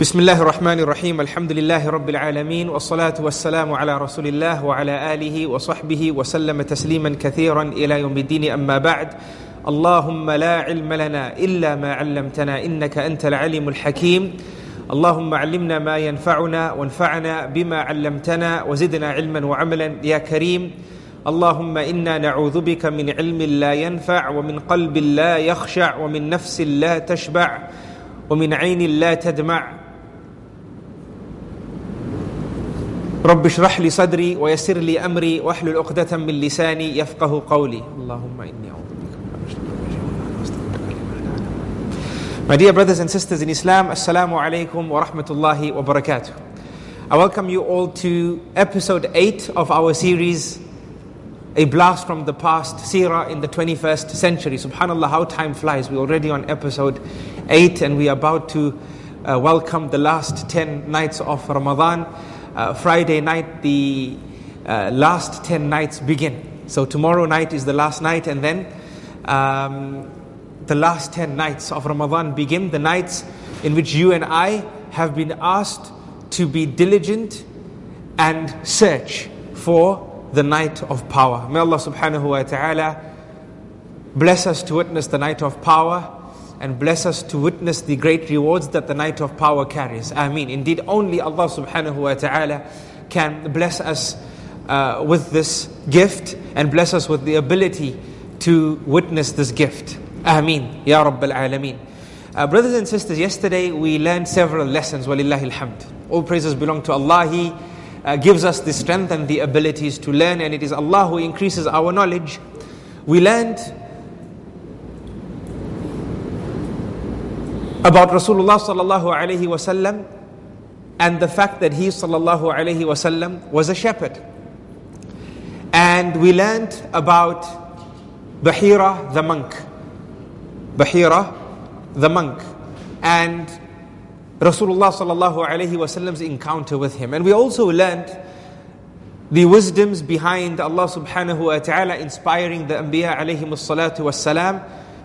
بسم الله الرحمن الرحيم الحمد لله رب العالمين والصلاة والسلام على رسول الله وعلى آله وصحبه وسلم تسليما كثيرا إلى يوم الدين أما بعد اللهم لا علم لنا إلا ما علمتنا إنك أنت العليم الحكيم اللهم علمنا ما ينفعنا وانفعنا بما علمتنا وزدنا علما وعملا يا كريم اللهم إنا نعوذ بك من علم لا ينفع ومن قلب لا يخشع ومن نفس لا تشبع ومن عين لا تدمع رب اشرح لي صدري ويسر لي أمري واحلل عقدة من لساني يفقه قولي اللهم إني أعوذ بك My dear brothers and sisters in Islam, Assalamu alaikum wa rahmatullahi wa barakatuh. I welcome you all to episode 8 of our series, A Blast from the Past, Seerah in the 21st Century. Subhanallah, how time flies. We're already on episode 8 and we are about to uh, welcome the last 10 nights of Ramadan. Uh, Friday night, the uh, last 10 nights begin. So tomorrow night is the last night and then um, the last 10 nights of Ramadan begin, the nights in which you and I have been asked to be diligent and search for the night of power. May Allah subhanahu wa ta'ala bless us to witness the night of power and bless us to witness the great rewards that the night of power carries. Ameen. Indeed, only Allah subhanahu wa ta'ala can bless us uh, with this gift and bless us with the ability to witness this gift. Ameen. Ya Rabbil Alameen. Uh, brothers and sisters, yesterday we learned several lessons. Walillahi alhamd. All praises belong to Allah. He uh, gives us the strength and the abilities to learn, and it is Allah who increases our knowledge. We learned about Rasulullah sallallahu wasallam and the fact that he sallallahu wasallam was a shepherd. And we learned about Bahira the monk. Bahira the monk. And Rasulullah sallallahu wasallam's encounter with him. And we also learned the wisdoms behind Allah subhanahu wa ta'ala inspiring the Anbiya alayhi salatu wasalam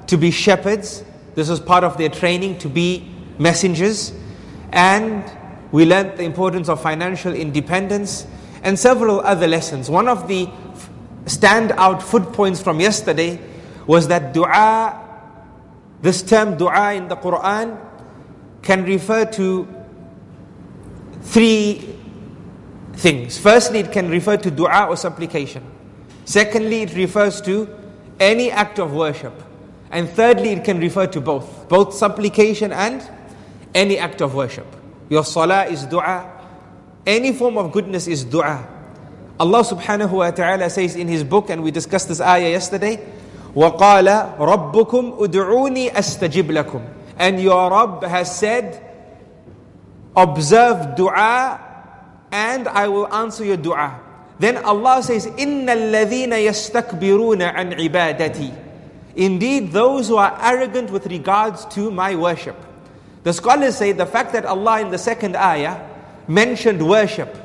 to be shepherds this was part of their training to be messengers. And we learned the importance of financial independence and several other lessons. One of the standout foot points from yesterday was that dua, this term dua in the Quran, can refer to three things. Firstly, it can refer to dua or supplication. Secondly, it refers to any act of worship. And thirdly, it can refer to both, both supplication and any act of worship. Your salah is dua, any form of goodness is dua. Allah subhanahu wa ta'ala says in His book, and we discussed this ayah yesterday, وَقَالَ رَبُّكُمْ أُدْعُونِي أَسْتَجِبْ لَكُمْ And your Rabb has said, observe dua and I will answer your dua. Then Allah says, إِنَّ الَّذِينَ يَسْتَكْبِرُونَ عَنْ عِبَادَتِي Indeed, those who are arrogant with regards to my worship. The scholars say the fact that Allah in the second ayah mentioned worship.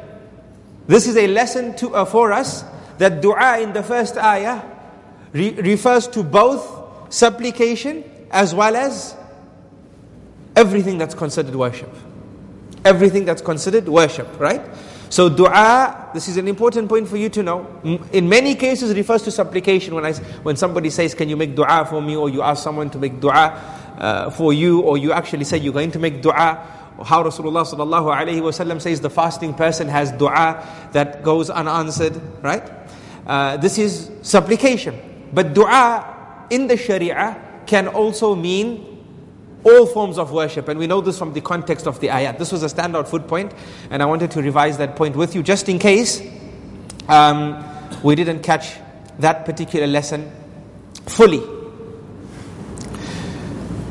This is a lesson to, uh, for us that dua in the first ayah re- refers to both supplication as well as everything that's considered worship. Everything that's considered worship, right? So dua, this is an important point for you to know. In many cases, refers to supplication. When I, when somebody says, "Can you make dua for me?" or you ask someone to make dua uh, for you, or you actually say you're going to make dua. How Rasulullah sallallahu alaihi wasallam says the fasting person has dua that goes unanswered, right? Uh, this is supplication. But dua in the Sharia can also mean all forms of worship. And we know this from the context of the ayat. This was a standout foot point, and I wanted to revise that point with you just in case um, we didn't catch that particular lesson fully.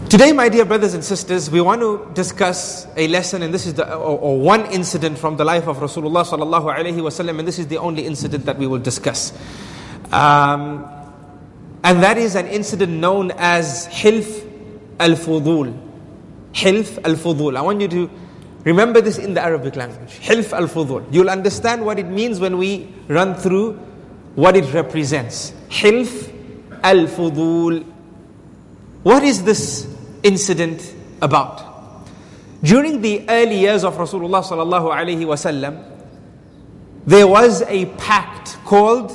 Today, my dear brothers and sisters, we want to discuss a lesson, and this is the, or, or one incident from the life of Rasulullah sallallahu alaihi wasallam, and this is the only incident that we will discuss. Um, and that is an incident known as Hilf al-fudul. Hilf al-fudul. I want you to remember this in the Arabic language. Hilf al-fudul. You'll understand what it means when we run through what it represents. Hilf al-fudul. What is this incident about? During the early years of Rasulullah sallallahu alaihi wasallam, there was a pact called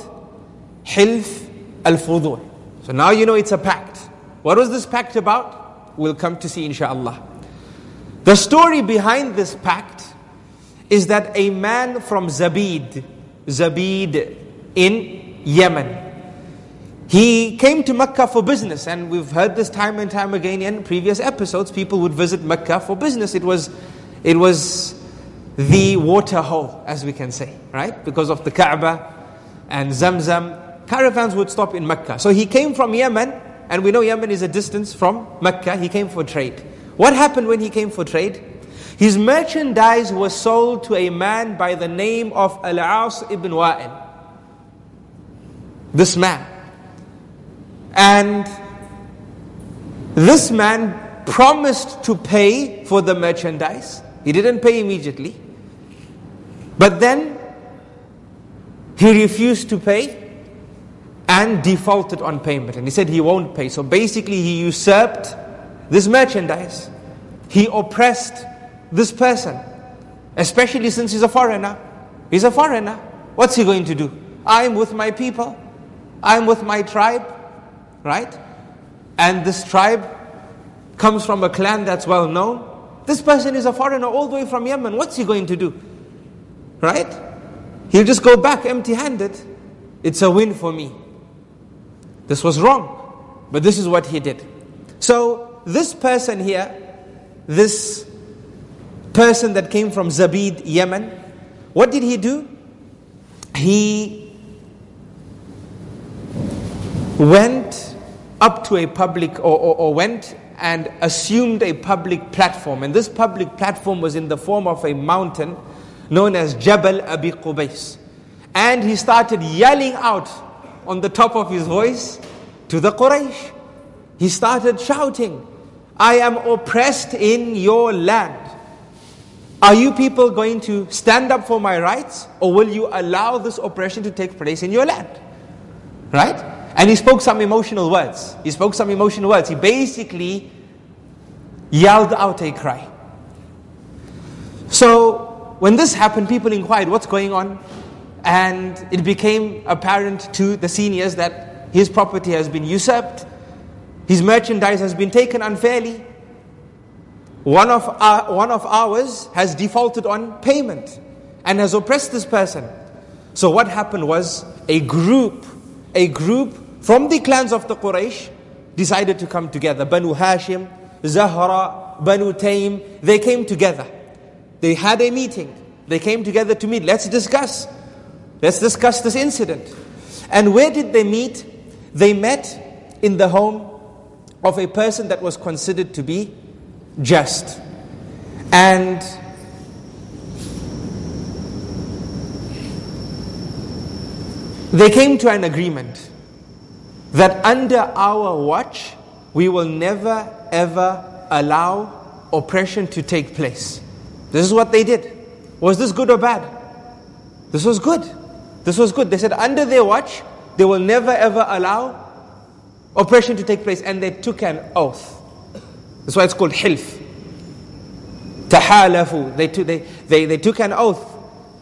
Hilf al-Fudul. So now you know it's a pact. What was this pact about? We'll come to see inshallah. The story behind this pact is that a man from Zabid, Zabid in Yemen, he came to Mecca for business, and we've heard this time and time again in previous episodes. People would visit Mecca for business. It was, it was the water hole, as we can say, right? Because of the Kaaba and Zamzam, caravans would stop in Mecca. So he came from Yemen, and we know Yemen is a distance from Mecca. He came for trade. What happened when he came for trade? His merchandise was sold to a man by the name of Al-As ibn Wa'il. This man. And this man promised to pay for the merchandise. He didn't pay immediately. But then he refused to pay and defaulted on payment. And he said he won't pay. So basically, he usurped this merchandise. He oppressed this person, especially since he's a foreigner. He's a foreigner. What's he going to do? I'm with my people, I'm with my tribe, right? And this tribe comes from a clan that's well known. This person is a foreigner all the way from Yemen. What's he going to do? Right? He'll just go back empty handed. It's a win for me. This was wrong, but this is what he did. So, this person here, this person that came from Zabid, Yemen, what did he do? He went up to a public, or, or, or went and assumed a public platform. And this public platform was in the form of a mountain known as Jabal Abi Qubais. And he started yelling out on the top of his voice to the Quraysh. He started shouting, I am oppressed in your land. Are you people going to stand up for my rights or will you allow this oppression to take place in your land? Right? And he spoke some emotional words. He spoke some emotional words. He basically yelled out a cry. So, when this happened, people inquired, What's going on? And it became apparent to the seniors that his property has been usurped, his merchandise has been taken unfairly, one of, our, one of ours has defaulted on payment and has oppressed this person. So what happened was a group, a group from the clans of the Quraysh decided to come together. Banu Hashim, Zahra, Banu Taym, they came together. They had a meeting. They came together to meet. Let's discuss. Let's discuss this incident. And where did they meet? They met in the home of a person that was considered to be just. And they came to an agreement that under our watch, we will never ever allow oppression to take place. This is what they did. Was this good or bad? This was good. This was good. They said under their watch, they will never ever allow oppression to take place. And they took an oath. That's why it's called hilf. Tahalafu. They, they, they, they took an oath.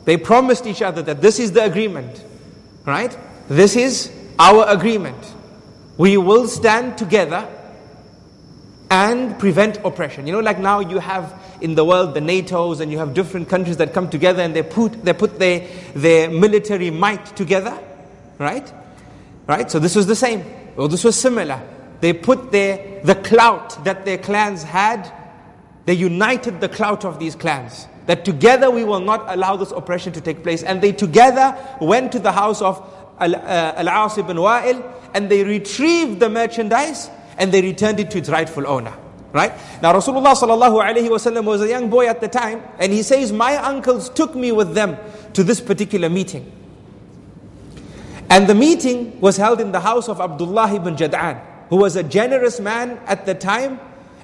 They promised each other that this is the agreement. Right? This is our agreement. We will stand together and prevent oppression. You know, like now you have in the world the NATOs and you have different countries that come together and they put, they put their, their military might together. Right? Right? So this was the same. Well, this was similar. They put their, the clout that their clans had, they united the clout of these clans. That together we will not allow this oppression to take place. And they together went to the house of uh, Al-As ibn Wa'il and they retrieved the merchandise and they returned it to its rightful owner. Right? Now Rasulullah sallallahu alayhi wasallam was a young boy at the time and he says, my uncles took me with them to this particular meeting. And the meeting was held in the house of Abdullah ibn Jad'an who was a generous man at the time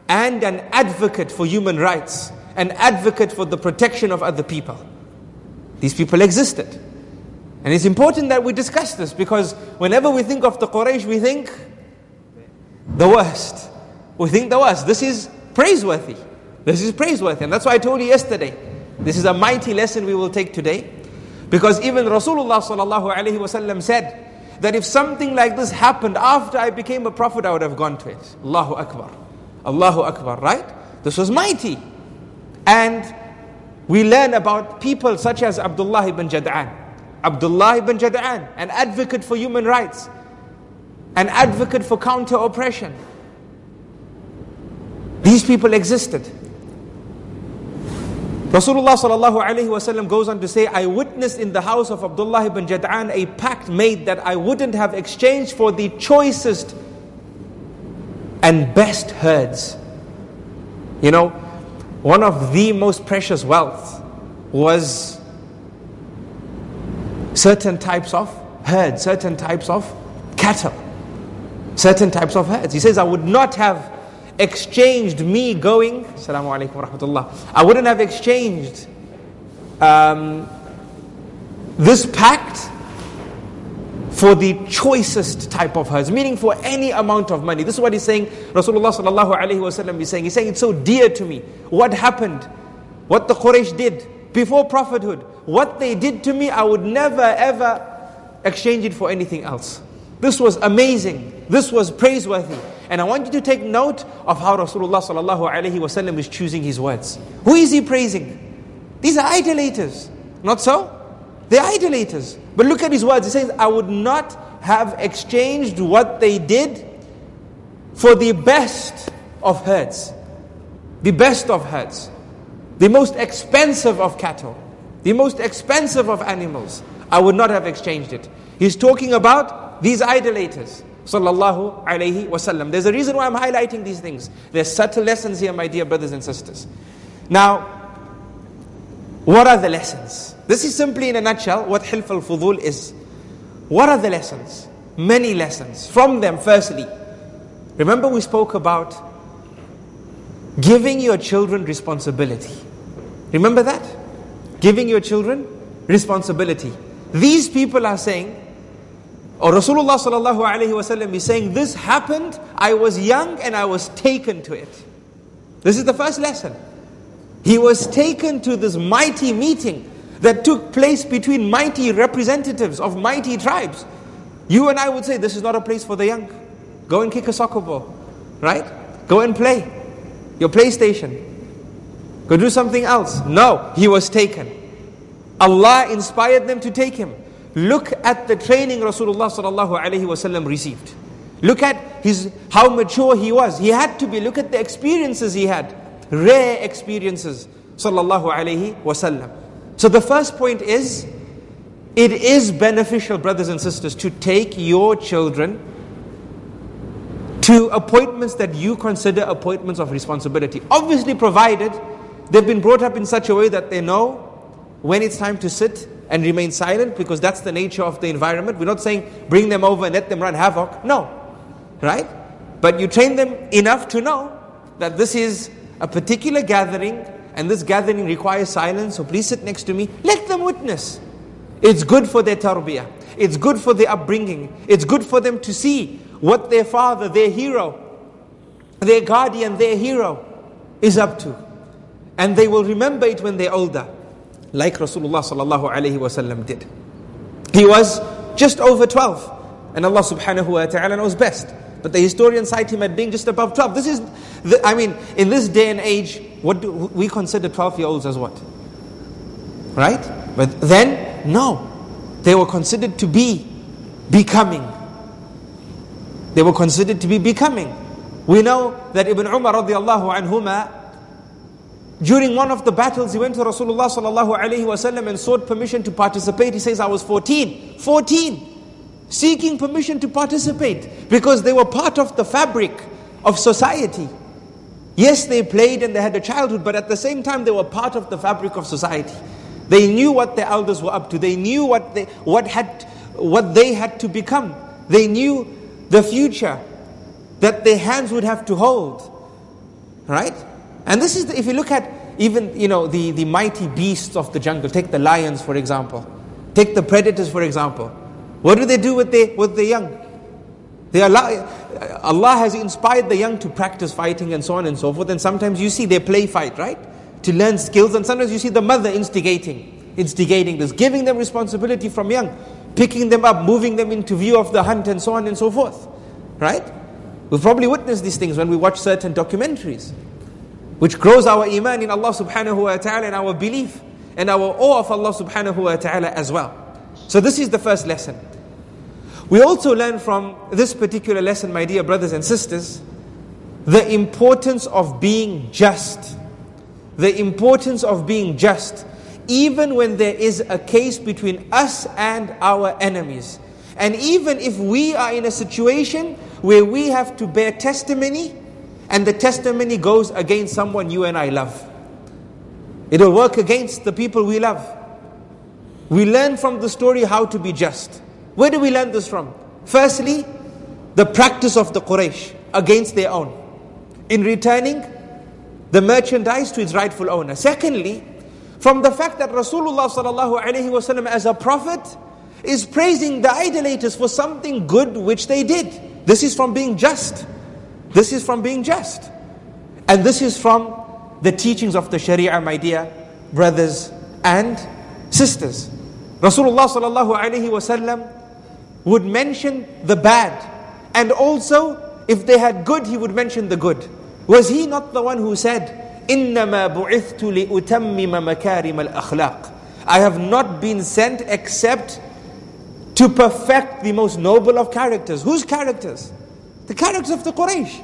and an advocate for human rights, an advocate for the protection of other people. These people existed. And it's important that we discuss this because whenever we think of the Quraysh, we think the worst. We think the worst. This is praiseworthy. This is praiseworthy. And that's why I told you yesterday. This is a mighty lesson we will take today. Because even Rasulullah sallallahu alaihi wasallam said that if something like this happened after I became a prophet, I would have gone to it. Allahu Akbar. Allahu Akbar, right? This was mighty. And we learn about people such as Abdullah ibn Jad'an. Abdullah ibn Jad'an, an advocate for human rights, an advocate for counter oppression. These people existed. Rasulullah sallallahu wasallam goes on to say, I witnessed in the house of Abdullah ibn Jad'an a pact made that I wouldn't have exchanged for the choicest and best herds. You know, one of the most precious wealth was certain types of herds, certain types of cattle, certain types of herds. He says, I would not have exchanged me going, Assalamu alaikum rahmatullah, I wouldn't have exchanged um, this pact for the choicest type of herds, meaning for any amount of money. This is what he's saying. Rasulullah sallallahu alaihi wasallam is saying. He's saying it's so dear to me. What happened? What the Quraysh did before prophethood? What they did to me, I would never ever exchange it for anything else. This was amazing. This was praiseworthy. And I want you to take note of how Rasulullah sallallahu alaihi wasallam is choosing his words. Who is he praising? These are idolaters. Not so? They're idolaters. But look at his words. He says, I would not have exchanged what they did for the best of herds. The best of herds. The most expensive of cattle. The most expensive of animals. I would not have exchanged it. He's talking about these idolaters sallallahu alayhi wasallam. There's a reason why I'm highlighting these things. There's subtle lessons here, my dear brothers and sisters. Now, what are the lessons? This is simply in a nutshell what Hilf al Fudul is. What are the lessons? Many lessons. From them, firstly, remember we spoke about giving your children responsibility. Remember that? Giving your children responsibility. These people are saying, or Rasulullah sallallahu alaihi wasallam is saying, This happened, I was young and I was taken to it. This is the first lesson. He was taken to this mighty meeting that took place between mighty representatives of mighty tribes. You and I would say, This is not a place for the young. Go and kick a soccer ball, right? Go and play your PlayStation. Go do something else. No, he was taken. Allah inspired them to take him. Look at the training Rasulullah sallallahu alaihi wasallam received. Look at his how mature he was. He had to be. Look at the experiences he had, rare experiences. Sallallahu alaihi wasallam. So the first point is, it is beneficial, brothers and sisters, to take your children to appointments that you consider appointments of responsibility. Obviously, provided they've been brought up in such a way that they know when it's time to sit and remain silent because that's the nature of the environment. We're not saying bring them over and let them run havoc. No. Right? But you train them enough to know that this is a particular gathering and this gathering requires silence, so please sit next to me. Let them witness. It's good for their tarbiyah. It's good for their upbringing. It's good for them to see what their father, their hero, their guardian, their hero is up to. And they will remember it when they're older like Rasulullah sallallahu wasallam did. He was just over 12, and Allah subhanahu wa ta'ala knows best. But the historians cite him as being just above 12. This is, the, I mean, in this day and age, what do we consider 12 year olds as what? Right? But then, no. They were considered to be becoming. They were considered to be becoming. We know that Ibn Umar radiallahu anhuma during one of the battles, he went to Rasulullah sallallahu alaihi wasallam and sought permission to participate. He says, I was 14. 14. Seeking permission to participate because they were part of the fabric of society. Yes, they played and they had a childhood, but at the same time, they were part of the fabric of society. They knew what their elders were up to. They knew what they, what had, what they had to become. They knew the future that their hands would have to hold. Right? And this is, the, if you look at even, you know, the, the mighty beasts of the jungle, take the lions, for example. Take the predators, for example. What do they do with the, with the young? They allow, Allah has inspired the young to practice fighting and so on and so forth. And sometimes you see they play fight, right? To learn skills. And sometimes you see the mother instigating, instigating this, giving them responsibility from young, picking them up, moving them into view of the hunt and so on and so forth. Right? We've probably witnessed these things when we watch certain documentaries, which grows our iman in Allah subhanahu wa ta'ala and our belief and our awe of Allah subhanahu wa ta'ala as well. So this is the first lesson. We also learn from this particular lesson, my dear brothers and sisters, the importance of being just. The importance of being just, even when there is a case between us and our enemies. And even if we are in a situation where we have to bear testimony, and the testimony goes against someone you and I love. It will work against the people we love. We learn from the story how to be just. Where do we learn this from? Firstly, the practice of the Quraysh against their own in returning the merchandise to its rightful owner. Secondly, from the fact that Rasulullah as a prophet is praising the idolaters for something good which they did. This is from being just. This is from being just. And this is from the teachings of the Sharia, my dear brothers and sisters. Rasulullah sallallahu alaihi wasallam would mention the bad, and also if they had good, he would mention the good. Was he not the one who said, al-akhlaq"? I have not been sent except to perfect the most noble of characters. Whose characters? The characters of the Quraysh.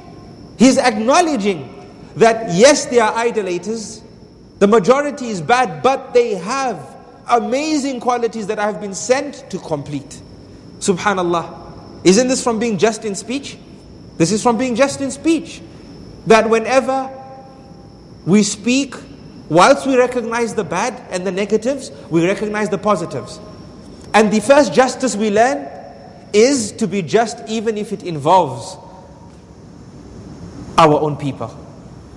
He's acknowledging that yes, they are idolaters, the majority is bad, but they have amazing qualities that I have been sent to complete. Subhanallah. Isn't this from being just in speech? This is from being just in speech. That whenever we speak, whilst we recognize the bad and the negatives, we recognize the positives. And the first justice we learn is to be just even if it involves our own people.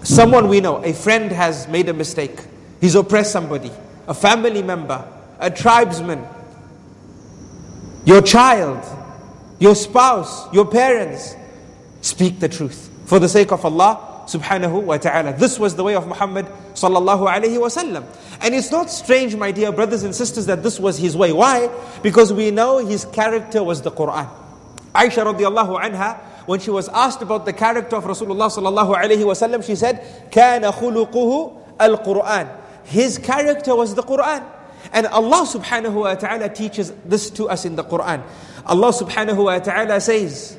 Someone we know, a friend has made a mistake. He's oppressed somebody, a family member, a tribesman, your child, your spouse, your parents. Speak the truth for the sake of Allah subhanahu wa ta'ala. This was the way of Muhammad sallallahu alayhi wasallam. And it's not strange, my dear brothers and sisters, that this was his way. Why? Because we know his character was the Quran. Aisha radiallahu anha when she was asked about the character of Rasulullah sallallahu alaihi wasallam, she said, "كان خلقه القرآن." His character was the Quran. And Allah subhanahu wa ta'ala teaches this to us in the Quran. Allah subhanahu wa ta'ala says,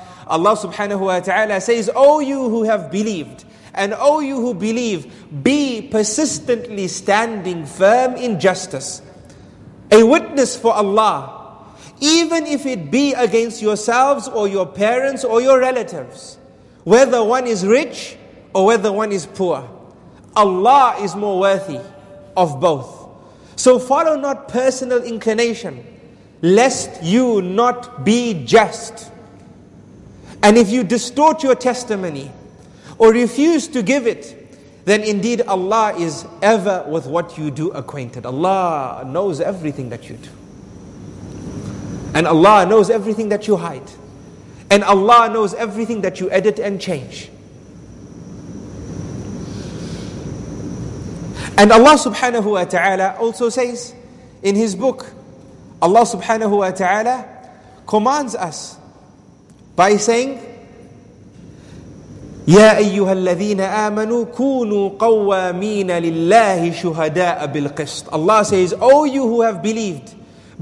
Allah subhanahu wa ta'ala says, O you who have believed, and O you who believe, be persistently standing firm in justice. A witness for Allah, even if it be against yourselves or your parents or your relatives, whether one is rich or whether one is poor. Allah is more worthy of both. So follow not personal inclination, lest you not be just. And if you distort your testimony or refuse to give it, then indeed Allah is ever with what you do acquainted. Allah knows everything that you do. And Allah knows everything that you hide. And Allah knows everything that you edit and change. And Allah subhanahu wa ta'ala also says in His book, Allah subhanahu wa ta'ala commands us by saying, يا أيها الذين آمنوا كونوا قوامين لله شهداء بالقسط Allah says, O you who have believed,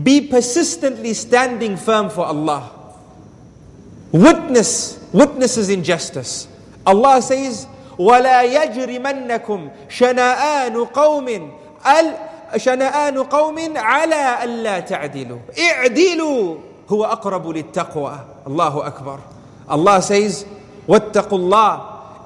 be persistently standing firm for Allah. Witness, witnesses in justice. Allah says, ولا يجرمنكم شنآن قوم شنآن قوم على ألا تعدلوا اعدلوا هو أقرب للتقوى الله أكبر Allah says واتقوا الله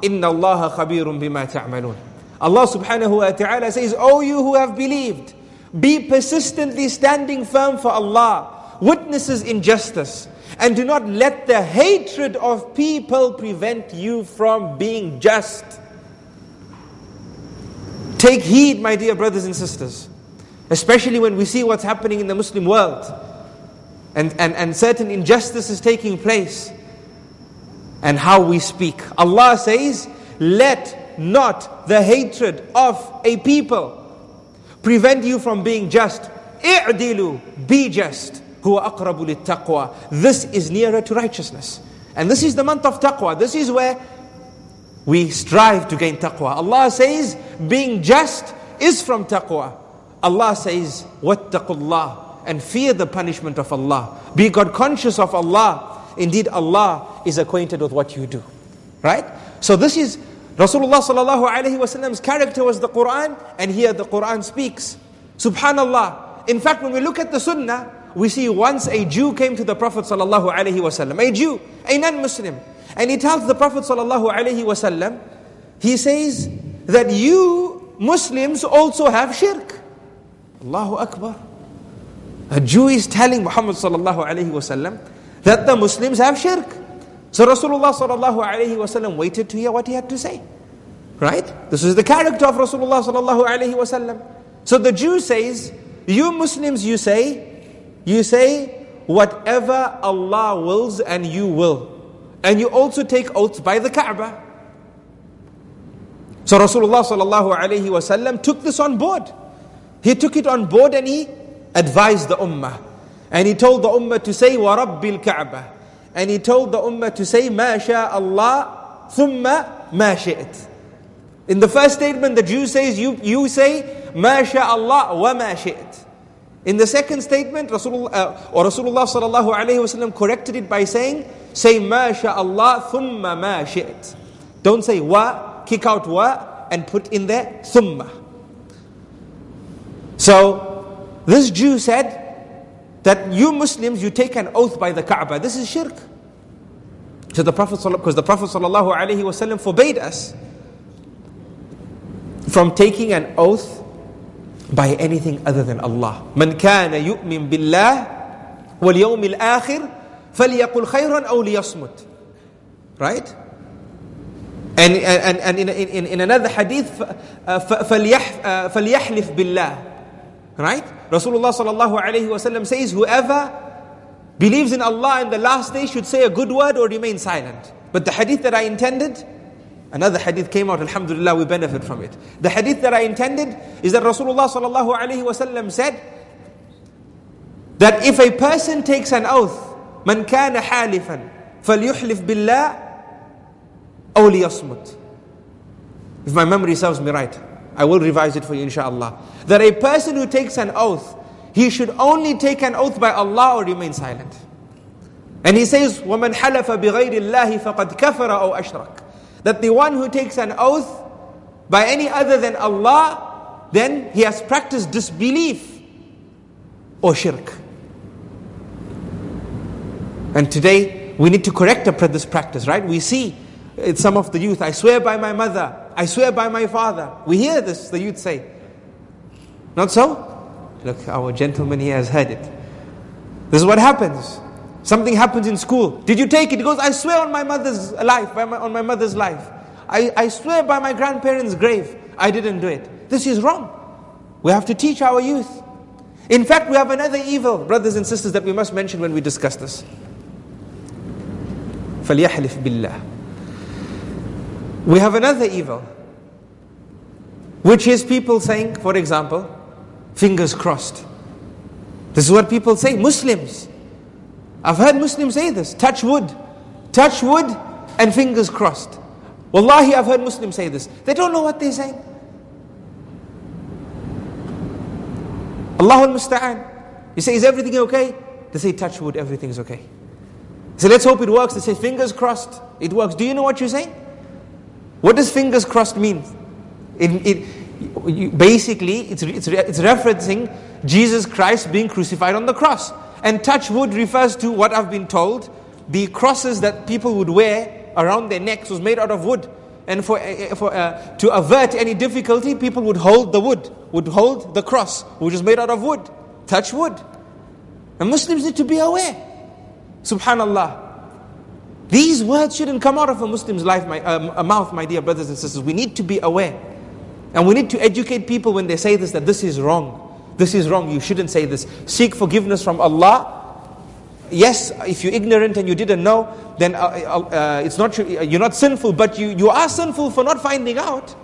إن الله خبير بما تعملون Allah subhanahu wa ta'ala says, O you who have believed, be persistently standing firm for Allah, witnesses in justice, and do not let the hatred of people prevent you from being just. Take heed, my dear brothers and sisters, especially when we see what's happening in the Muslim world and, and, and certain injustices taking place and how we speak. Allah says, Let not the hatred of a people prevent you from being just. I'dilu, be just. Taqwa. This is nearer to righteousness. And this is the month of taqwa. This is where we strive to gain taqwa. Allah says, being just is from taqwa. Allah says, wattaqullah, and fear the punishment of Allah. Be God conscious of Allah. Indeed, Allah is acquainted with what you do. Right? So this is Rasulullah sallallahu wasallam's character was the Quran, and here the Quran speaks. Subhanallah. In fact, when we look at the Sunnah, we see once a Jew came to the Prophet sallallahu alaihi wasallam, a Jew, a non-Muslim, and he tells the Prophet sallallahu he says that you Muslims also have shirk. Allahu Akbar. A Jew is telling Muhammad sallallahu alaihi wasallam that the Muslims have shirk. So Rasulullah sallallahu alaihi wasallam waited to hear what he had to say. Right? This is the character of Rasulullah sallallahu alaihi wasallam. So the Jew says, you Muslims, you say, you say whatever Allah wills and you will. And you also take oaths by the Kaaba. So Rasulullah sallallahu alaihi wasallam took this on board. He took it on board and he advised the ummah. And he told the ummah to say, وَرَبِّ الْكَعْبَةِ And he told the ummah to say, مَا شَاءَ اللَّهِ ثُمَّ مَا شِئْتِ In the first statement, the Jew says, you, you say, مَا شَاءَ اللَّهِ وَمَا شِئْتِ In the second statement, Rasulullah, uh, or Rasulullah sallallahu alayhi wasallam corrected it by saying, say مَا شَاء اللَّهِ ثُمَّ مَا شِئْتِ Don't say wa, kick out wa, and put in there thumma. So, this Jew said that you Muslims, you take an oath by the Kaaba. This is shirk. So the Prophet, because the Prophet ﷺ forbade us from taking an oath by anything other than Allah. من كان يؤمن بالله واليوم الآخر فليقل خيرا أو ليصمت. Right? And, and, and in, in, in another hadith, فليحلف بالله. Right? Rasulullah sallallahu alayhi wasallam says, whoever believes in Allah in the last day should say a good word or remain silent. But the hadith that I intended, another hadith came out, alhamdulillah, we benefit from it. The hadith that I intended is that Rasulullah sallallahu alayhi wasallam said that if a person takes an oath, من كان حالفا فليحلف بالله أو ليصمت. If my memory serves me right. I will revise it for you inshallah. That a person who takes an oath, he should only take an oath by Allah or remain silent. And he says, وَمَنْ حَلَفَ بِغَيْرِ اللَّهِ فَقَدْ كَفَرَ أَوْ أَشْرَكَ That the one who takes an oath by any other than Allah, then he has practiced disbelief or shirk. And today, we need to correct this practice, right? We see some of the youth, I swear by my mother, I swear by my father. We hear this, the youth say. Not so? Look, our gentleman here has heard it. This is what happens. Something happens in school. Did you take it? He goes, I swear on my mother's life, my, on my mother's life. I, I swear by my grandparents' grave, I didn't do it. This is wrong. We have to teach our youth. In fact, we have another evil, brothers and sisters, that we must mention when we discuss this. فَلْيَحْلِفْ بِاللَّهِ we have another evil, which is people saying, for example, fingers crossed. This is what people say, Muslims. I've heard Muslims say this touch wood, touch wood, and fingers crossed. Wallahi, I've heard Muslims say this. They don't know what they're saying. Allahul Musta'an. You say, is everything okay? They say, touch wood, everything's okay. So let's hope it works. They say, fingers crossed, it works. Do you know what you're saying? What does fingers crossed mean? It, it, you, basically, it's, it's, it's referencing Jesus Christ being crucified on the cross. And touch wood refers to what I've been told the crosses that people would wear around their necks was made out of wood. And for, uh, for, uh, to avert any difficulty, people would hold the wood, would hold the cross, which is made out of wood. Touch wood. And Muslims need to be aware. Subhanallah. These words shouldn't come out of a Muslim's life, my, um, mouth, my dear brothers and sisters. We need to be aware. And we need to educate people when they say this that this is wrong. This is wrong. You shouldn't say this. Seek forgiveness from Allah yes, if you're ignorant and you didn't know, then uh, uh, uh it's not you're not sinful, but you, you are sinful for not finding out.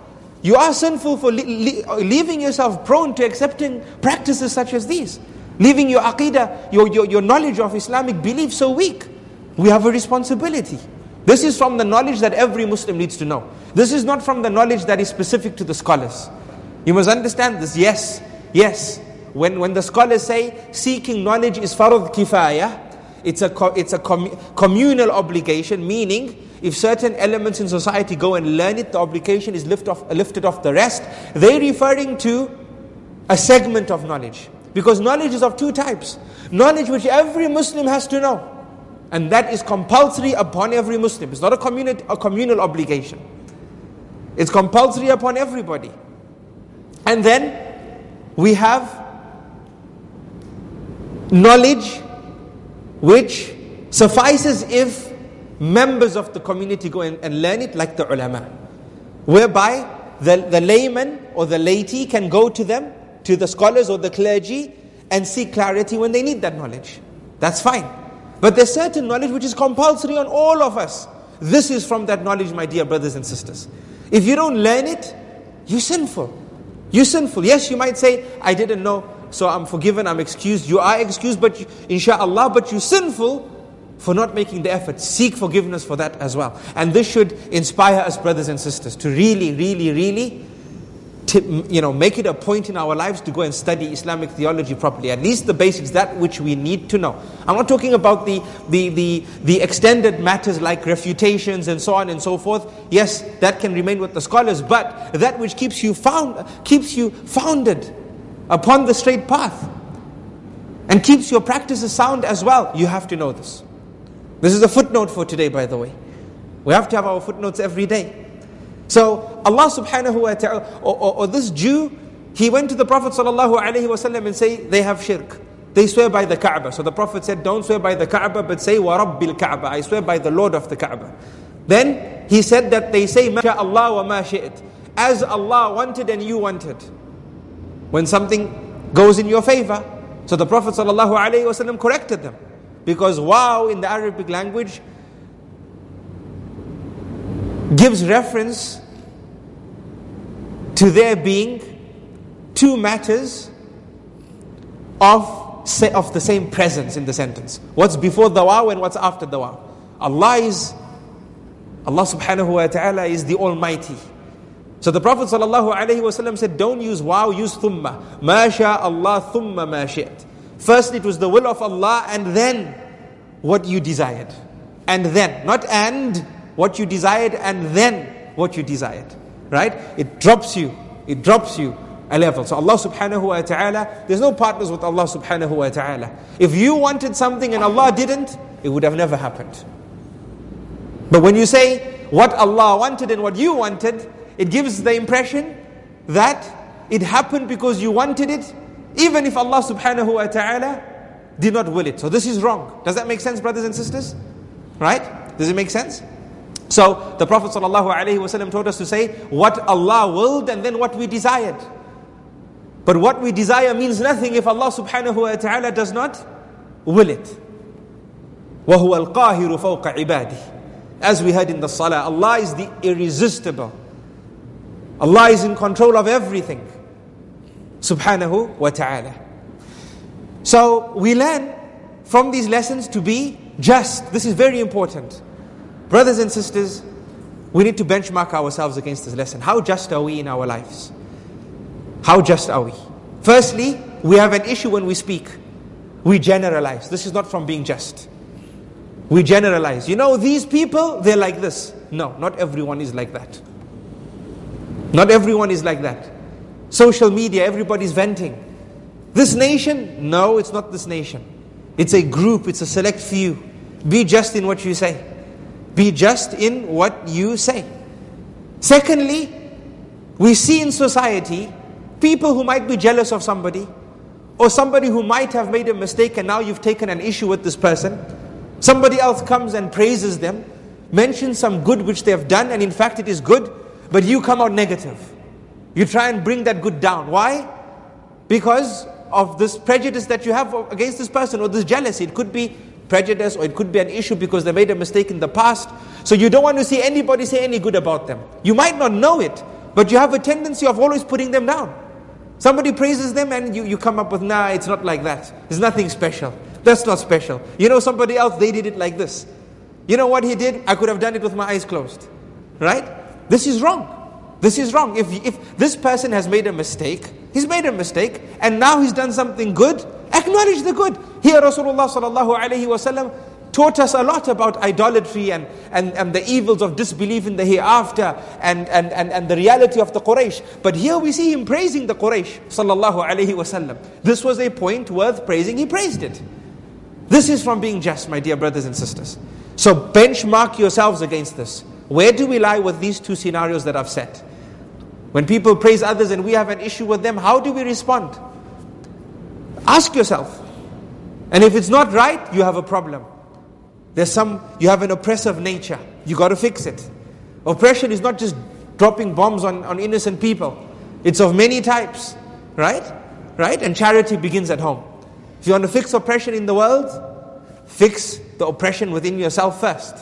You are sinful for leaving yourself prone to accepting practices such as these. Leaving your aqidah, your, your, your knowledge of Islamic belief so weak. We have a responsibility. This is from the knowledge that every Muslim needs to know. This is not from the knowledge that is specific to the scholars. You must understand this. Yes, yes. When, when the scholars say seeking knowledge is farad kifaya, it's a, it's a com- communal obligation, meaning if certain elements in society go and learn it, the obligation is lift off, lifted off the rest. They're referring to a segment of knowledge. Because knowledge is of two types. Knowledge which every Muslim has to know. And that is compulsory upon every Muslim. It's not a, a communal obligation. It's compulsory upon everybody. And then we have knowledge which suffices if members of the community go and, and learn it like the ulama. Whereby the, the layman or the laity can go to them, to the scholars or the clergy, and seek clarity when they need that knowledge. That's fine. But there's certain knowledge which is compulsory on all of us. This is from that knowledge, my dear brothers and sisters. If you don't learn it, you're sinful. You're sinful. Yes, you might say, I didn't know so I'm forgiven, I'm excused. You are excused, but you, inshallah, but you're sinful for not making the effort. Seek forgiveness for that as well. And this should inspire us, brothers and sisters, to really, really, really you know, make it a point in our lives to go and study Islamic theology properly. At least the basics, that which we need to know. I'm not talking about the, the, the, the extended matters like refutations and so on and so forth. Yes, that can remain with the scholars, but that which keeps you found, keeps you founded upon the straight path and keeps your practices sound as well. You have to know this. This is a footnote for today, by the way. We have to have our footnotes every day. So Allah subhanahu wa ta'ala, or, or, or, this Jew, he went to the Prophet sallallahu alaihi wasallam and say they have shirk. They swear by the Kaaba. So the Prophet said, don't swear by the Kaaba, but say wa rabbil Kaaba. I swear by the Lord of the Kaaba. Then he said that they say ma Allah wa ma shi'it. As Allah wanted and you wanted when something goes in your favor. So the Prophet ﷺ corrected them. Because wow in the Arabic language gives reference to there being two matters of, of the same presence in the sentence. What's before the wow and what's after the wow. Allah is, Allah subhanahu wa ta'ala is the Almighty. So the Prophet ﷺ said, don't use wow, use thumma. Ma Allah thumma ma shi't. First it was the will of Allah and then what you desired. And then, not and, what you desired and then what you desired. Right? It drops you. It drops you a level. So Allah subhanahu wa ta'ala, there's no partners with Allah subhanahu wa ta'ala. If you wanted something and Allah didn't, it would have never happened. But when you say what Allah wanted and what you wanted, it gives the impression that it happened because you wanted it, even if Allah subhanahu wa ta'ala did not will it. So this is wrong. Does that make sense, brothers and sisters? Right? Does it make sense? So the Prophet ﷺ taught us to say what Allah willed and then what we desired. But what we desire means nothing if Allah subhanahu wa ta'ala does not will it. وَهُوَ الْقَاهِرُ فَوْقَ عِبَادِهِ As we heard in the salah, Allah is the irresistible Allah is in control of everything. Subhanahu wa ta'ala. So we learn from these lessons to be just. This is very important. Brothers and sisters, we need to benchmark ourselves against this lesson. How just are we in our lives? How just are we? Firstly, we have an issue when we speak. We generalize. This is not from being just. We generalize. You know, these people, they're like this. No, not everyone is like that. Not everyone is like that. Social media, everybody's venting. This nation, no, it's not this nation. It's a group, it's a select few. Be just in what you say. Be just in what you say. Secondly, we see in society people who might be jealous of somebody, or somebody who might have made a mistake and now you've taken an issue with this person. Somebody else comes and praises them, mentions some good which they have done, and in fact it is good, but you come out negative. You try and bring that good down. Why? Because of this prejudice that you have against this person or this jealousy. It could be prejudice or it could be an issue because they made a mistake in the past. So you don't want to see anybody say any good about them. You might not know it, but you have a tendency of always putting them down. Somebody praises them and you, you come up with, nah, it's not like that. It's nothing special. That's not special. You know, somebody else, they did it like this. You know what he did? I could have done it with my eyes closed. Right? This is wrong. This is wrong. If, if this person has made a mistake, he's made a mistake, and now he's done something good, acknowledge the good. Here Rasulullah sallallahu alayhi wasallam taught us a lot about idolatry and, and, and the evils of disbelief in the hereafter and, and, and, and the reality of the Quraysh. But here we see him praising the Quraysh sallallahu alayhi wasallam. This was a point worth praising, he praised it. This is from being just, my dear brothers and sisters. So benchmark yourselves against this. Where do we lie with these two scenarios that I've set? When people praise others and we have an issue with them, how do we respond? Ask yourself. And if it's not right, you have a problem. There's some, you have an oppressive nature. You got to fix it. Oppression is not just dropping bombs on, on innocent people, it's of many types, right? Right? And charity begins at home. If you want to fix oppression in the world, fix the oppression within yourself first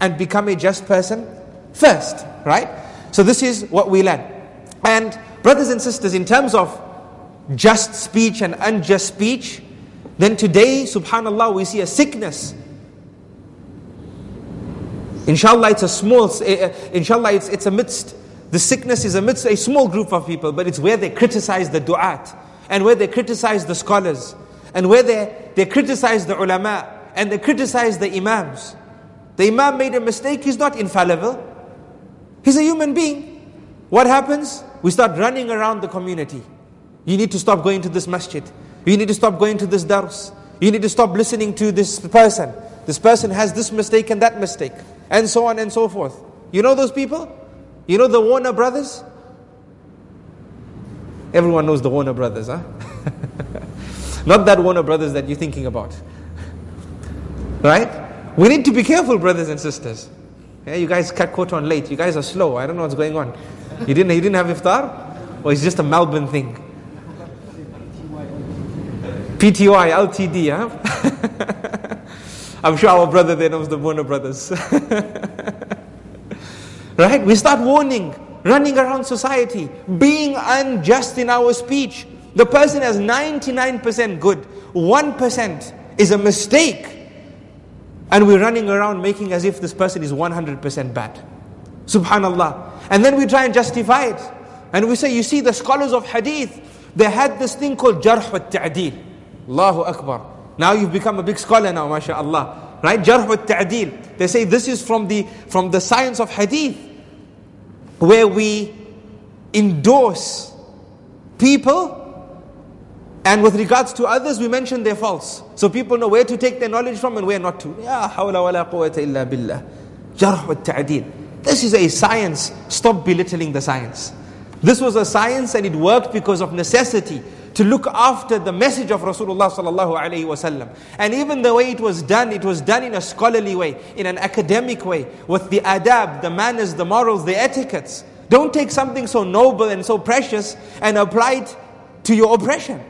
and become a just person first, right? So, this is what we learn. And brothers and sisters, in terms of just speech and unjust speech, then today, subhanAllah, we see a sickness. Inshallah, it's a small, eh, eh, inshallah, it's, it's amidst, the sickness is amidst a small group of people, but it's where they criticize the du'at, and where they criticize the scholars, and where they, they criticize the ulama, and they criticize the imams. The imam made a mistake, he's not infallible. He's a human being. What happens? We start running around the community. You need to stop going to this masjid. You need to stop going to this dars. You need to stop listening to this person. This person has this mistake and that mistake. And so on and so forth. You know those people? You know the Warner brothers? Everyone knows the Warner brothers, huh? Not that Warner brothers that you're thinking about. Right? We need to be careful, brothers and sisters. Yeah, you guys cut quote on late. You guys are slow. I don't know what's going on. You didn't, you didn't have iftar? Or it's just a Melbourne thing? PTY, LTD, huh? I'm sure our brother there knows the Warner brothers. right? We start warning, running around society, being unjust in our speech. The person has 99% good, 1% is a mistake. And we're running around making as if this person is 100% bad. Subhanallah. And then we try and justify it. And we say, you see, the scholars of hadith, they had this thing called jarh wa ta'dil. Allahu Akbar. Now you've become a big scholar now, mashallah. Right? Jarh wa ta'dil. They say this is from the, from the science of hadith, where we endorse people and with regards to others, we mention their faults. So people know where to take their knowledge from and where not to. Ya hawla wa la quwwata illa billah. Jarh wa ta'dil. This is a science. Stop belittling the science. This was a science and it worked because of necessity to look after the message of Rasulullah sallallahu alaihi wasallam. And even the way it was done, it was done in a scholarly way, in an academic way, with the adab, the manners, the morals, the etiquettes. Don't take something so noble and so precious and apply it to your oppression.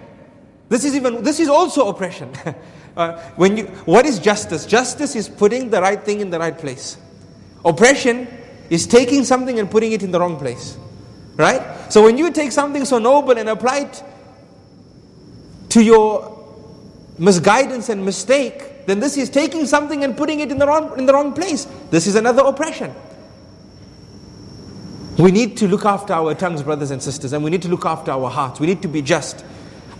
This is even this is also oppression. uh, when you, what is justice? Justice is putting the right thing in the right place. Oppression is taking something and putting it in the wrong place. Right? So when you take something so noble and apply it to your misguidance and mistake, then this is taking something and putting it in the wrong, in the wrong place. This is another oppression. We need to look after our tongues, brothers and sisters, and we need to look after our hearts. We need to be just.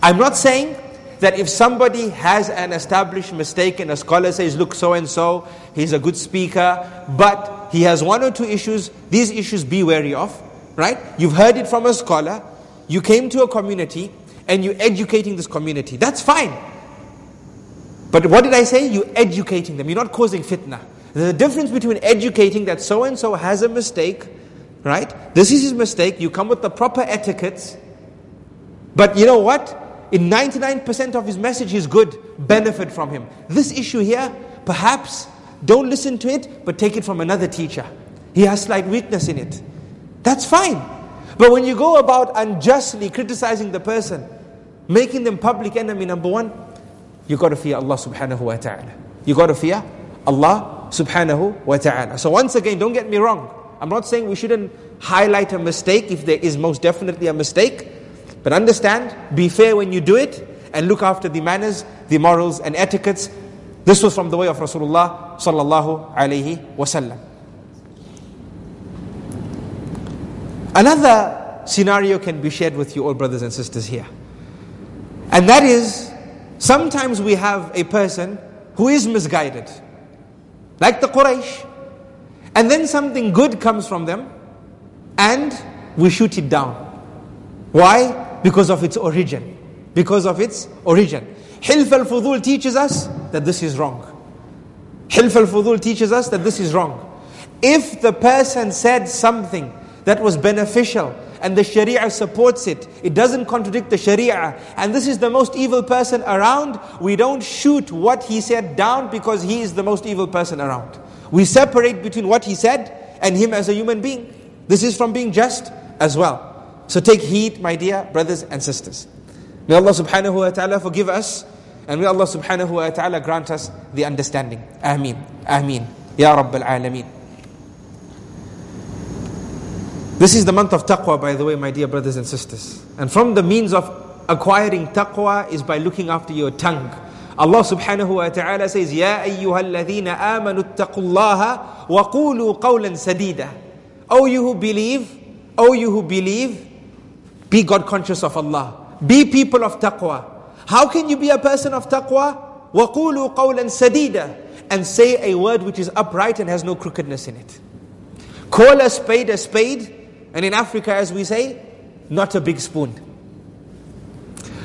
I'm not saying that if somebody has an established mistake and a scholar says, look, so and so, he's a good speaker, but he has one or two issues, these issues be wary of, right? You've heard it from a scholar, you came to a community, and you're educating this community. That's fine. But what did I say? You're educating them. You're not causing fitna. There's a difference between educating that so and so has a mistake, right? This is his mistake. You come with the proper etiquettes. But you know what? In 99% of his message, he's good. Benefit from him. This issue here, perhaps don't listen to it, but take it from another teacher. He has slight weakness in it. That's fine. But when you go about unjustly criticizing the person, making them public enemy number one, you got to fear Allah subhanahu wa ta'ala. You got to fear Allah subhanahu wa ta'ala. So once again, don't get me wrong. I'm not saying we shouldn't highlight a mistake if there is most definitely a mistake. But understand, be fair when you do it, and look after the manners, the morals and etiquettes. This was from the way of Rasulullah sallallahu alayhi wasallam. Another scenario can be shared with you all brothers and sisters here. And that is, sometimes we have a person who is misguided like the Quraysh. And then something good comes from them and we shoot it down. Why? Because of its origin. Because of its origin. Hilf al Fudul teaches us that this is wrong. Hilf al Fudul teaches us that this is wrong. If the person said something that was beneficial and the Sharia supports it. It doesn't contradict the Sharia. And this is the most evil person around. We don't shoot what he said down because he is the most evil person around. We separate between what he said and him as a human being. This is from being just as well. So take heed, my dear brothers and sisters. May Allah subhanahu wa ta'ala forgive us and may Allah subhanahu wa ta'ala grant us the understanding. Ameen. Ameen. Ya Rabbal Alameen. This is the month of taqwa, by the way, my dear brothers and sisters. And from the means of acquiring taqwa is by looking after your tongue. Allah subhanahu wa ta'ala says, Ya ayyuhalladhina amanu taqullaha wa qulu qawlan sadida. O you who believe, O you who believe, be God conscious of Allah. Be people of taqwa. How can you be a person of taqwa? وَقُولُوا قَوْلًا سَدِيدًا And say a word which is upright and has no crookedness in it. Call a spade a spade and in Africa, as we say, not a big spoon.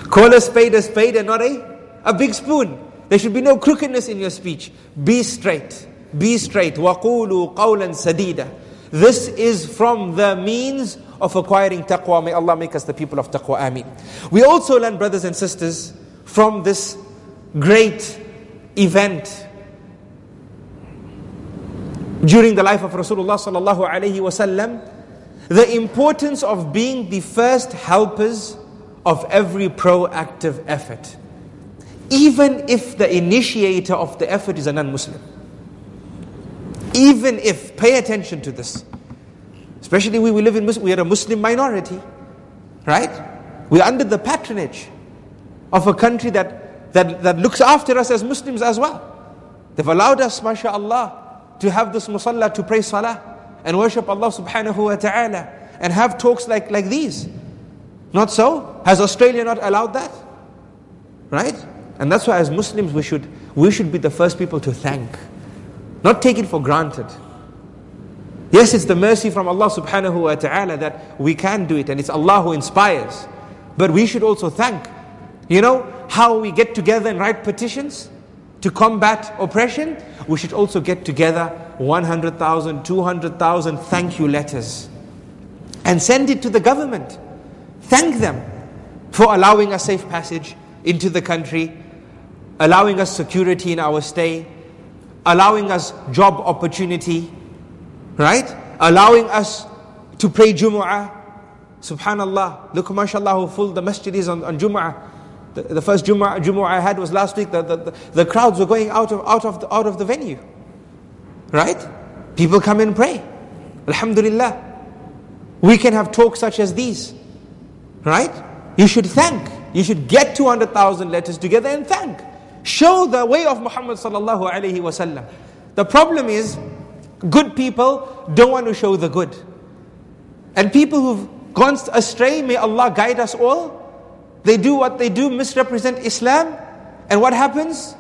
Call a spade a spade and not a, a big spoon. There should be no crookedness in your speech. Be straight. Be straight. وَقُولُوا قَوْلًا سَدِيدًا This is from the means of acquiring taqwa. May Allah make us the people of taqwa. Ameen. We also learn, brothers and sisters, from this great event during the life of Rasulullah sallallahu alaihi wasallam the importance of being the first helpers of every proactive effort, even if the initiator of the effort is a non Muslim. Even if, pay attention to this. Especially we, we live in Muslim, we are a Muslim minority, right? We're under the patronage of a country that, that, that looks after us as Muslims as well. They've allowed us, mashallah, to have this musalla to pray salah and worship Allah subhanahu wa ta'ala and have talks like, like these. Not so? Has Australia not allowed that? Right? And that's why as Muslims we should, we should be the first people to thank. Not take it for granted. Yes, it's the mercy from Allah subhanahu wa ta'ala that we can do it and it's Allah who inspires. But we should also thank. You know how we get together and write petitions to combat oppression? We should also get together 100,000, 200,000 thank you letters and send it to the government. Thank them for allowing us safe passage into the country, allowing us security in our stay, allowing us job opportunity, right? Allowing us to pray Jumu'ah. Subhanallah. Look, mashallah, how full the masjid is on, on Jumu'ah. The, the first Jumu'ah, Jumu'ah I had was last week. The, the, the, crowds were going out of, out, of the, out of the venue. Right? People come and pray. Alhamdulillah. We can have talks such as these. Right? You should thank. You should get 200,000 letters together and thank. Show the way of Muhammad sallallahu alaihi wasallam. The problem is, good people don't want to show the good. And people who've gone astray, may Allah guide us all. They do what they do, misrepresent Islam. And what happens?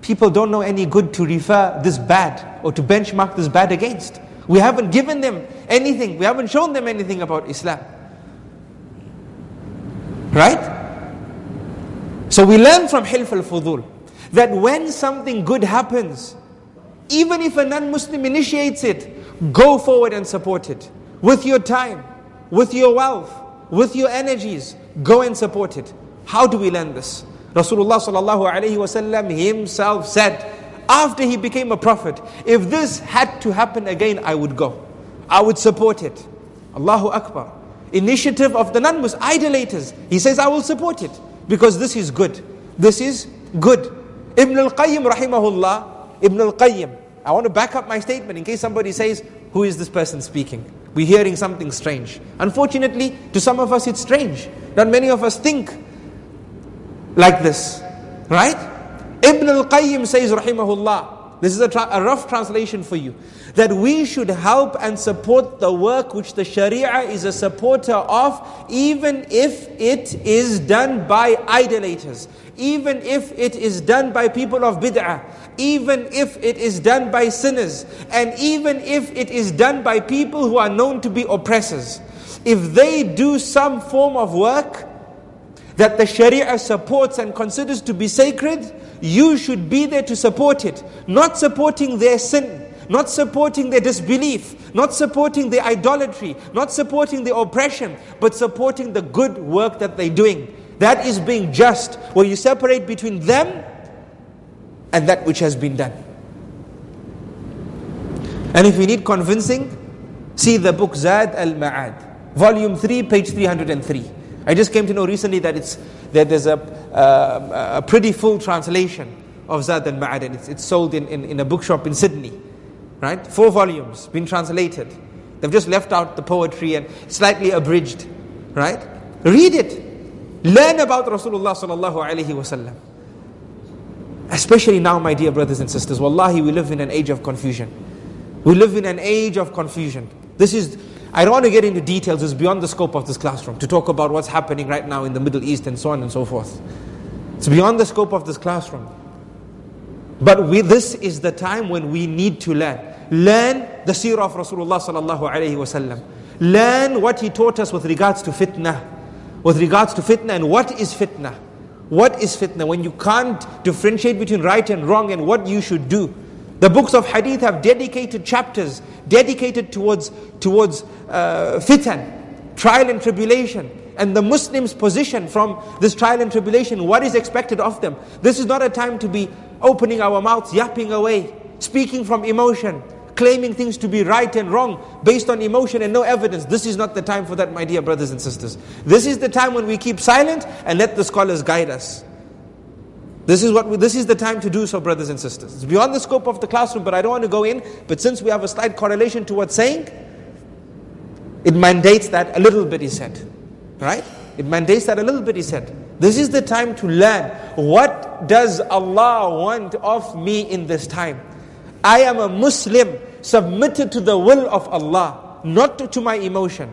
People don't know any good to refer this bad or to benchmark this bad against. We haven't given them anything, we haven't shown them anything about Islam. Right? So we learn from Hilf al Fudul that when something good happens, even if a non Muslim initiates it, go forward and support it with your time, with your wealth, with your energies. Go and support it. How do we learn this? Rasulullah sallallahu alaihi wasallam himself said, after he became a prophet, if this had to happen again, I would go. I would support it. Allahu Akbar. Initiative of the non-Muslim idolaters. He says, I will support it because this is good. This is good. Ibn al-Qayyim rahimahullah, Ibn al-Qayyim. I want to back up my statement in case somebody says, who is this person speaking? We're hearing something strange. Unfortunately, to some of us it's strange. Not many of us think like this. Right? Ibn al-Qayyim says, rahimahullah, this is a, tra- a rough translation for you, that we should help and support the work which the Sharia is a supporter of, even if it is done by idolaters, even if it is done by people of bid'ah, even if it is done by sinners, and even if it is done by people who are known to be oppressors. If they do some form of work that the Sharia supports and considers to be sacred, you should be there to support it, not supporting their sin. Not supporting their disbelief, not supporting their idolatry, not supporting their oppression, but supporting the good work that they're doing. That is being just, where you separate between them and that which has been done. And if you need convincing, see the book Zad al Ma'ad, volume 3, page 303. I just came to know recently that it's that there's a, uh, a pretty full translation of Zad al Ma'ad, and it's, it's sold in, in, in, a bookshop in Sydney. Right? Four volumes, been translated. They've just left out the poetry and slightly abridged. Right? Read it. Learn about Rasulullah sallallahu alaihi wasallam. Especially now, my dear brothers and sisters, wallahi, we live in an age of confusion. We live in an age of confusion. This is I don't want to get into details, it's beyond the scope of this classroom to talk about what's happening right now in the Middle East and so on and so forth. It's beyond the scope of this classroom. But we, this is the time when we need to learn. Learn the seerah of Rasulullah sallallahu alayhi wasallam. Learn what he taught us with regards to fitna. With regards to fitna and what is fitna. What is fitna? When you can't differentiate between right and wrong and what you should do. The books of hadith have dedicated chapters dedicated towards, towards uh, fitan, trial and tribulation. And the Muslims' position from this trial and tribulation, what is expected of them. This is not a time to be opening our mouths, yapping away, speaking from emotion, claiming things to be right and wrong based on emotion and no evidence. This is not the time for that, my dear brothers and sisters. This is the time when we keep silent and let the scholars guide us. This is what we, this is the time to do so, brothers and sisters. It's beyond the scope of the classroom, but I don't want to go in. But since we have a slight correlation to what's saying, it mandates that a little bit is said. Right? It mandates that a little bit is said. This is the time to learn. What does Allah want of me in this time? I am a Muslim submitted to the will of Allah, not to, my emotion,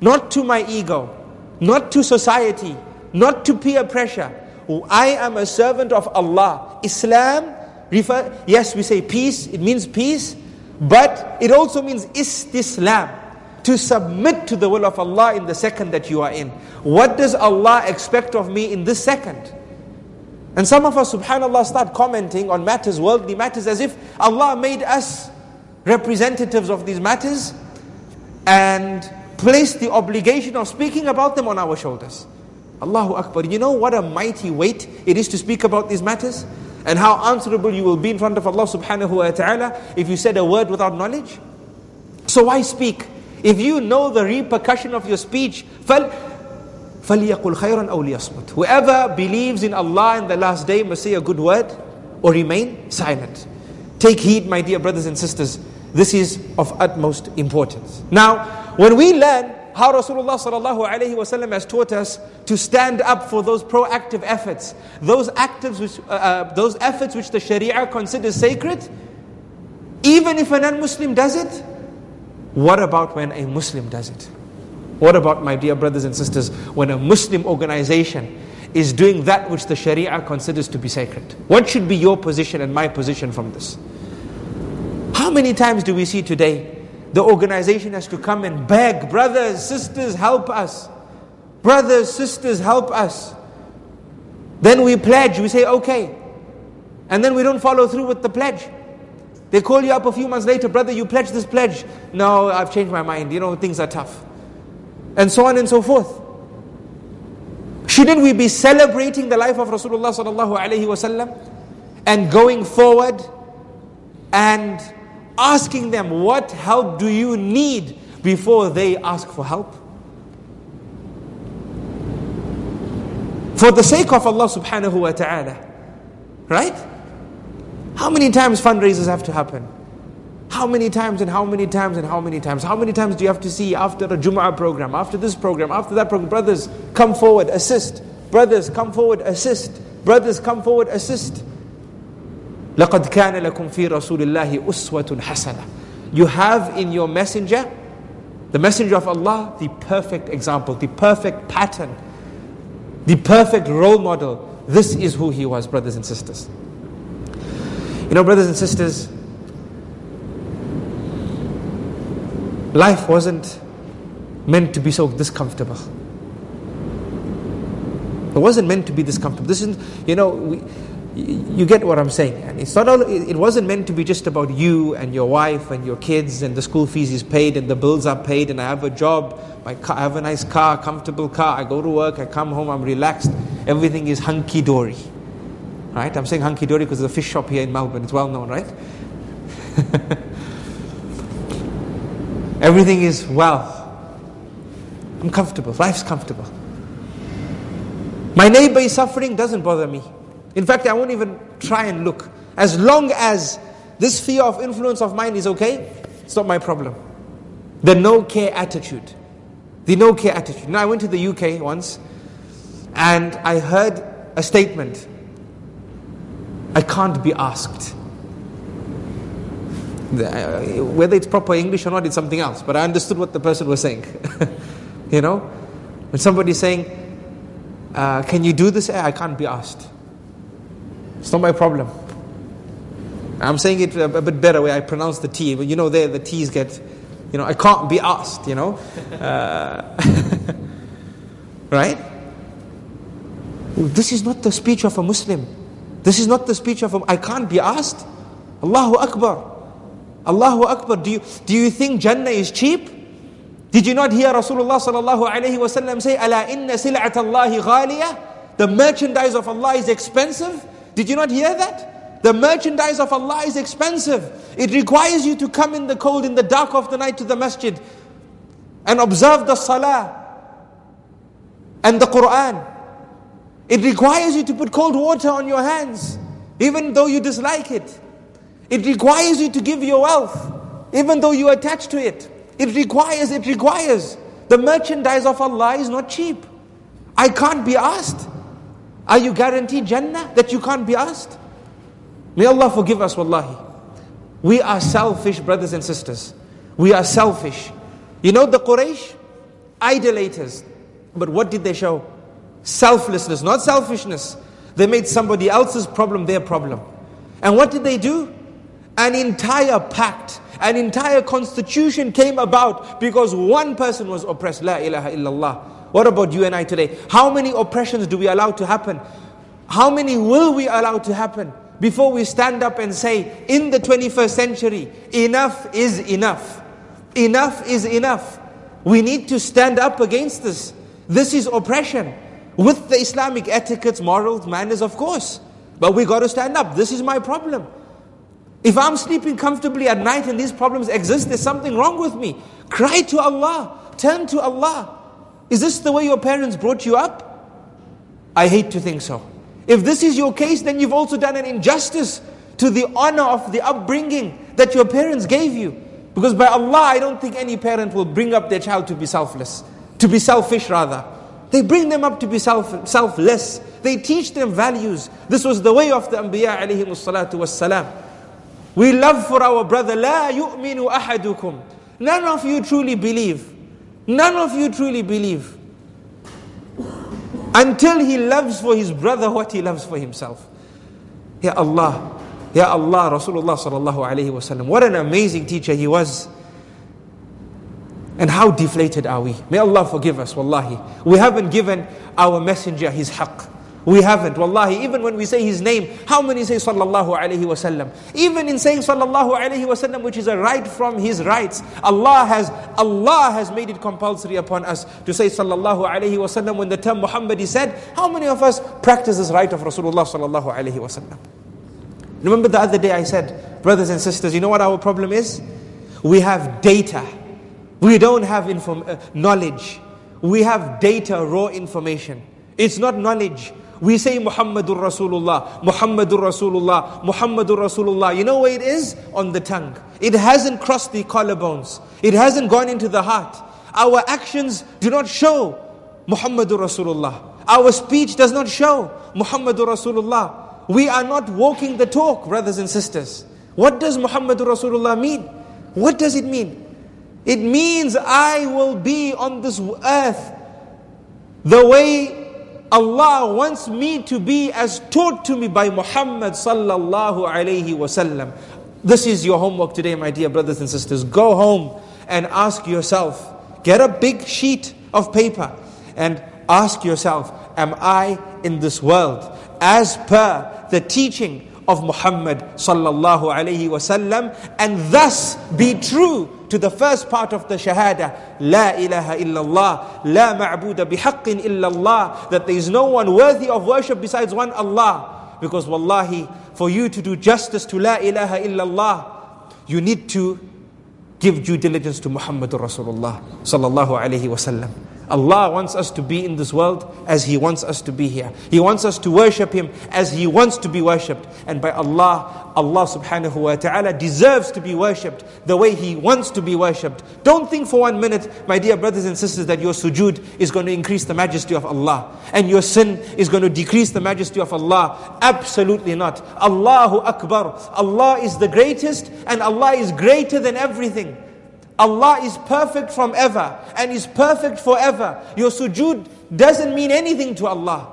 not to my ego, not to society, not to peer pressure I am a servant of Allah. Islam, refer, yes, we say peace, it means peace, but it also means istislam, to submit to the will of Allah in the second that you are in. What does Allah expect of me in this second? And some of us, subhanAllah, start commenting on matters, worldly matters, as if Allah made us representatives of these matters and placed the obligation of speaking about them on our shoulders. Allahu Akbar. You know what a mighty weight it is to speak about these matters? And how answerable you will be in front of Allah subhanahu wa ta'ala if you said a word without knowledge? So why speak? If you know the repercussion of your speech, فَلْ فَلْيَقُلْ خَيْرًا أَوْ لِيَصْمُتْ Whoever believes in Allah in the last day must say a good word or remain silent. Take heed, my dear brothers and sisters. This is of utmost importance. Now, when we learn how Rasulullah sallallahu alaihi wasallam has taught us to stand up for those proactive efforts, those actives which, uh, uh, those efforts which the Sharia considers sacred, even if a non-Muslim does it, what about when a Muslim does it? What about, my dear brothers and sisters, when a Muslim organization is doing that which the Sharia considers to be sacred? What should be your position and my position from this? How many times do we see today the organization has to come and beg, brothers, sisters, help us. Brothers, sisters, help us. Then we pledge, we say, okay. And then we don't follow through with the pledge. They call you up a few months later, brother, you pledged this pledge. No, I've changed my mind. You know, things are tough. And so on and so forth. Shouldn't we be celebrating the life of Rasulullah sallallahu alaihi wasallam and going forward and asking them, What help do you need before they ask for help? For the sake of Allah subhanahu wa ta'ala. Right? How many times fundraisers have to happen? How many times and how many times and how many times? How many times do you have to see after a Jum'ah program, after this program, after that program? Brothers, come forward, assist. Brothers, come forward, assist. Brothers, come forward, assist. لَقَدْ كَانَ لَكُمْ فِي رَسُولِ اللَّهِ أُسْوَةٌ حَسَنَةٌ You have in your messenger, the messenger of Allah, the perfect example, the perfect pattern, the perfect role model. This is who he was, brothers and sisters. Know, brothers and sisters, life wasn't meant to be so discomfortable. It wasn't meant to be this comfortable. This is, you know, we, you get what I'm saying. And it's not all, it wasn't meant to be just about you and your wife and your kids and the school fees is paid and the bills are paid and I have a job, my car, I have a nice car, comfortable car, I go to work, I come home, I'm relaxed. Everything is hunky dory. Right? I'm saying hunky dory because there's a fish shop here in Melbourne. It's well known, right? Everything is well. I'm comfortable. Life's comfortable. My neighbor is suffering, doesn't bother me. In fact, I won't even try and look. As long as this fear of influence of mine is okay, it's not my problem. The no care attitude. The no care attitude. Now, I went to the UK once and I heard a statement I can't be asked. Uh, whether it's proper English or not, it's something else. But I understood what the person was saying. you know? When somebody's saying, uh, Can you do this? I can't be asked. It's not my problem. I'm saying it a, bit better way I pronounce the T, but you know, there the T's get, you know, I can't be asked, you know. Uh, right? This is not the speech of a Muslim. This is not the speech of I can't be asked. Allahu Akbar. Allahu Akbar. Do you, do you think Jannah is cheap? Did you not hear Rasulullah sallallahu alayhi wasallam say, "Ala inna sil'at Allahi ghaliya"? The merchandise of Allah is expensive. Did you not hear that? The merchandise of Allah is expensive. It requires you to come in the cold, in the dark of the night to the masjid and observe the salah and the Quran. It requires you to put cold water on your hands, even though you dislike it. It requires you to give your wealth, even though you attach to it. It requires, it requires. The merchandise of Allah is not cheap. I can't be asked. Are you guaranteed Jannah that you can't be asked? May Allah forgive us, wallahi. We are selfish, brothers and sisters. We are selfish. You know the Quraysh? Idolaters. But what did they show? Selflessness, not selfishness. They made somebody else's problem their problem. And what did they do? An entire pact, an entire constitution came about because one person was oppressed. La ilaha illallah. What about you and I today? How many oppressions do we allow to happen? How many will we allow to happen before we stand up and say, in the 21st century, enough is enough? Enough is enough. We need to stand up against this. This is oppression. With the Islamic etiquettes, morals, manners, of course. But we got to stand up. This is my problem. If I'm sleeping comfortably at night and these problems exist, there's something wrong with me. Cry to Allah. Turn to Allah. Is this the way your parents brought you up? I hate to think so. If this is your case, then you've also done an injustice to the honor of the upbringing that your parents gave you. Because by Allah, I don't think any parent will bring up their child to be selfless, to be selfish rather. They bring them up to be self, selfless. They teach them values. This was the way of the Anbiya alayhim salatu wassalam. We love for our brother. La yu'minu ahadukum. None of you truly believe. None of you truly believe. Until he loves for his brother what he loves for himself. Ya Allah. Ya Allah. Rasulullah sallallahu alayhi wasallam. What an amazing teacher he was. And how deflated are we? May Allah forgive us, wallahi. We haven't given our messenger his haqq. We haven't. Wallahi, even when we say his name, how many say sallallahu alayhi wasallam? Even in saying sallallahu alayhi wasallam, which is a right from his rights, Allah has Allah has made it compulsory upon us to say sallallahu alayhi wasallam when the term Muhammad is said. How many of us practice this right of Rasulullah sallallahu alayhi wasallam? Remember the other day I said, brothers and sisters, you know what our problem is? We have data. We don't have uh, knowledge. We have data, raw information. It's not knowledge. We say Muhammadur Rasulullah, Muhammadur Rasulullah, Muhammadur Rasulullah. You know where it is? On the tongue. It hasn't crossed the collarbones. It hasn't gone into the heart. Our actions do not show Muhammadur Rasulullah. Our speech does not show Muhammadur Rasulullah. We are not walking the talk, brothers and sisters. What does Muhammadur Rasulullah mean? What does it mean? It means I will be on this earth the way Allah wants me to be as taught to me by Muhammad sallallahu alayhi wasallam. This is your homework today, my dear brothers and sisters. Go home and ask yourself, get a big sheet of paper and ask yourself, am I in this world as per the teaching of Muhammad sallallahu alayhi wasallam and thus be true to the first part of the Shahada, La ilaha illallah, La ma'buda bihaqqin illallah, that there is no one worthy of worship besides one Allah. Because wallahi, for you to do justice to La ilaha illallah, you need to give due diligence to Muhammad Rasulullah sallallahu alayhi wasallam. Allah wants us to be in this world as He wants us to be here. He wants us to worship Him as He wants to be worshipped. And by Allah, Allah subhanahu wa ta'ala deserves to be worshipped the way He wants to be worshipped. Don't think for one minute, my dear brothers and sisters, that your sujood is going to increase the majesty of Allah and your sin is going to decrease the majesty of Allah. Absolutely not. Allahu Akbar. Allah is the greatest and Allah is greater than everything. Allah is perfect from ever and is perfect forever. Your sujood doesn't mean anything to Allah.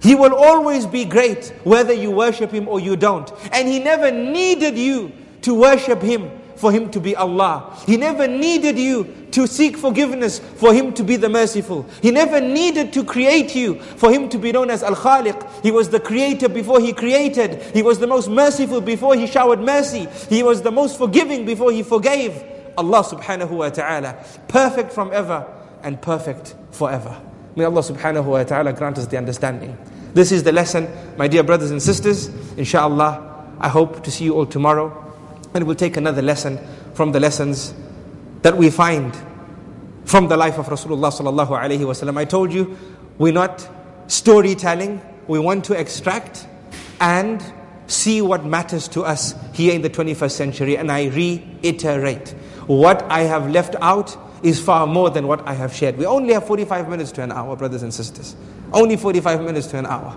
He will always be great whether you worship Him or you don't. And He never needed you to worship Him for Him to be Allah. He never needed you to seek forgiveness for Him to be the merciful. He never needed to create you for Him to be known as Al Khaliq. He was the creator before He created. He was the most merciful before He showered mercy. He was the most forgiving before He forgave. Allah subhanahu wa ta'ala, perfect from ever and perfect forever. May Allah subhanahu wa ta'ala grant us the understanding. This is the lesson, my dear brothers and sisters. Inshallah, I hope to see you all tomorrow. And we'll take another lesson from the lessons that we find from the life of Rasulullah sallallahu alaihi wasallam. I told you, we're not storytelling. We want to extract and see what matters to us here in the 21st century. And I reiterate, what I have left out is far more than what I have shared. We only have 45 minutes to an hour, brothers and sisters. Only 45 minutes to an hour.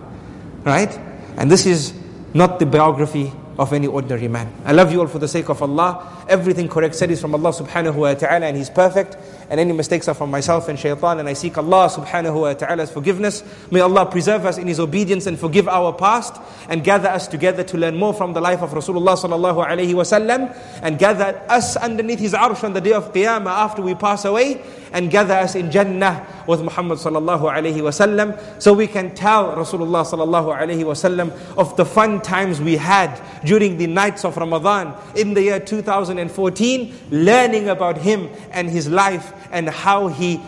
Right? And this is not the biography of any ordinary man. I love you all for the sake of Allah. Everything correct said is from Allah subhanahu wa ta'ala and He's perfect. And any mistakes are from myself and shaitan. And I seek Allah subhanahu wa ta'ala's forgiveness. May Allah preserve us in His obedience and forgive our past. And gather us together to learn more from the life of Rasulullah sallallahu alayhi wasallam. And gather us underneath His arsh on the day of Qiyamah after we pass away. And gather us in Jannah with Muhammad sallallahu alayhi wasallam. So we can tell Rasulullah sallallahu alayhi wasallam of the fun times we had during the nights of Ramadan in the year 2014, learning about him and his life and how he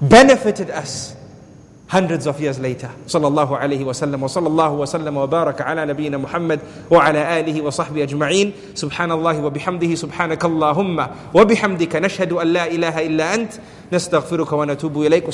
benefited us hundreds of years later. Sallallahu alayhi wa sallam wa sallallahu wa sallam wa baraka ala nabiyyina Muhammad wa ala alihi wa sahbihi ajma'in. Subhanallah wa bihamdihi subhanakallahumma wa bihamdika nashhadu an la ilaha illa ant nastaghfiruka wa natubu ilayk.